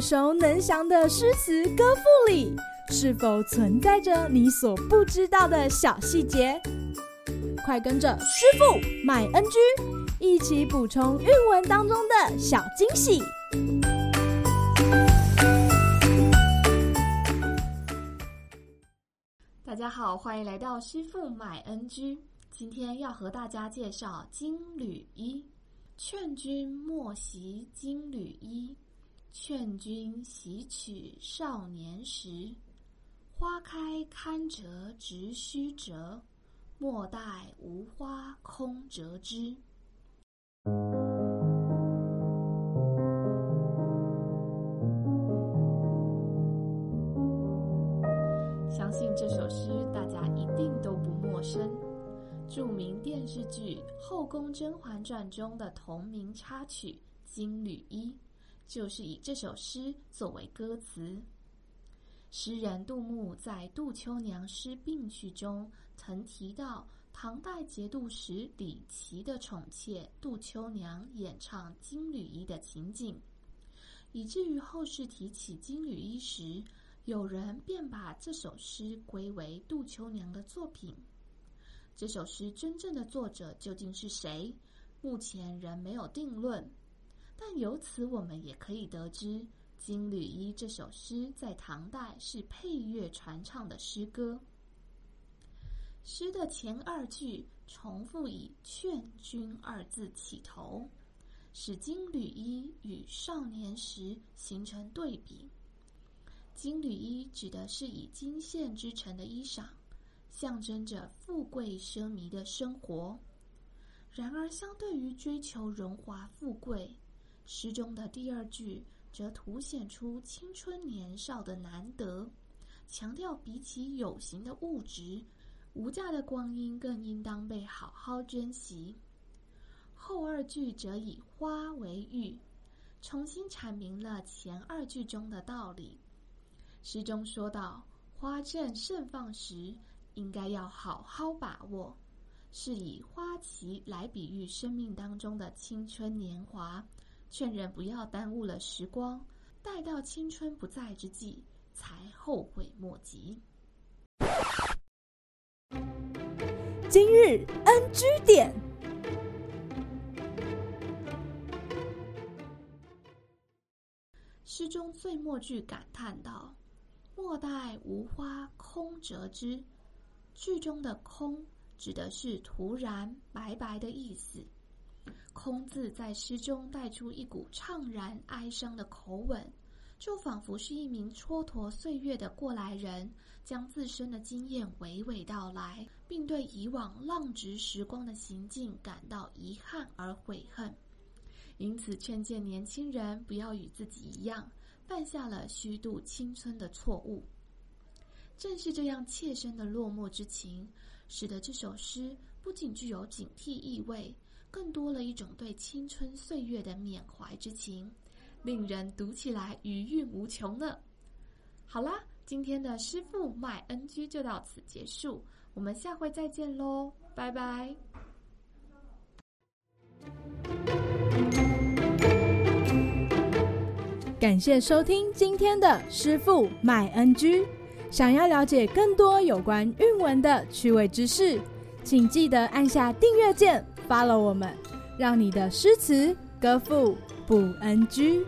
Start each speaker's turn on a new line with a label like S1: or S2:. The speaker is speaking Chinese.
S1: 耳熟能详的诗词歌赋里，是否存在着你所不知道的小细节？快跟着师傅麦恩居一起补充韵文当中的小惊喜！
S2: 大家好，欢迎来到师傅麦恩居。今天要和大家介绍《金缕衣》。劝君莫惜金缕衣，劝君惜取少年时。花开堪折直须折，莫待无花空折枝。相信这首诗大家一定都不陌生。著名电视剧《后宫甄嬛传》中的同名插曲《金缕衣》，就是以这首诗作为歌词。诗人杜牧在《杜秋娘诗并序》中曾提到，唐代节度使李琦的宠妾杜秋娘演唱《金缕衣》的情景，以至于后世提起《金缕衣》时，有人便把这首诗归为杜秋娘的作品。这首诗真正的作者究竟是谁？目前仍没有定论。但由此我们也可以得知，《金缕衣》这首诗在唐代是配乐传唱的诗歌。诗的前二句重复以“劝君”二字起头，使金缕衣与少年时形成对比。金缕衣指的是以金线织成的衣裳。象征着富贵奢靡的生活。然而，相对于追求荣华富贵，诗中的第二句则凸显出青春年少的难得，强调比起有形的物质，无价的光阴更应当被好好珍惜。后二句则以花为喻，重新阐明了前二句中的道理。诗中说道：“花正盛放时。”应该要好好把握，是以花期来比喻生命当中的青春年华，劝人不要耽误了时光，待到青春不在之际才后悔莫及。
S1: 今日 NG 点，
S2: 诗中最末句感叹道：“莫待无花空折枝。”句中的“空”指的是突然白白的意思，“空”字在诗中带出一股怅然哀伤的口吻，就仿佛是一名蹉跎岁月的过来人，将自身的经验娓娓道来，并对以往浪掷时光的行径感到遗憾而悔恨，因此劝诫年轻人不要与自己一样，犯下了虚度青春的错误。正是这样切身的落寞之情，使得这首诗不仅具有警惕意味，更多了一种对青春岁月的缅怀之情，令人读起来余韵无穷呢。好啦，今天的师傅麦恩居就到此结束，我们下回再见喽，拜拜。
S1: 感谢收听今天的师傅麦恩居。想要了解更多有关韵文的趣味知识，请记得按下订阅键发了我们，让你的诗词歌赋不 NG。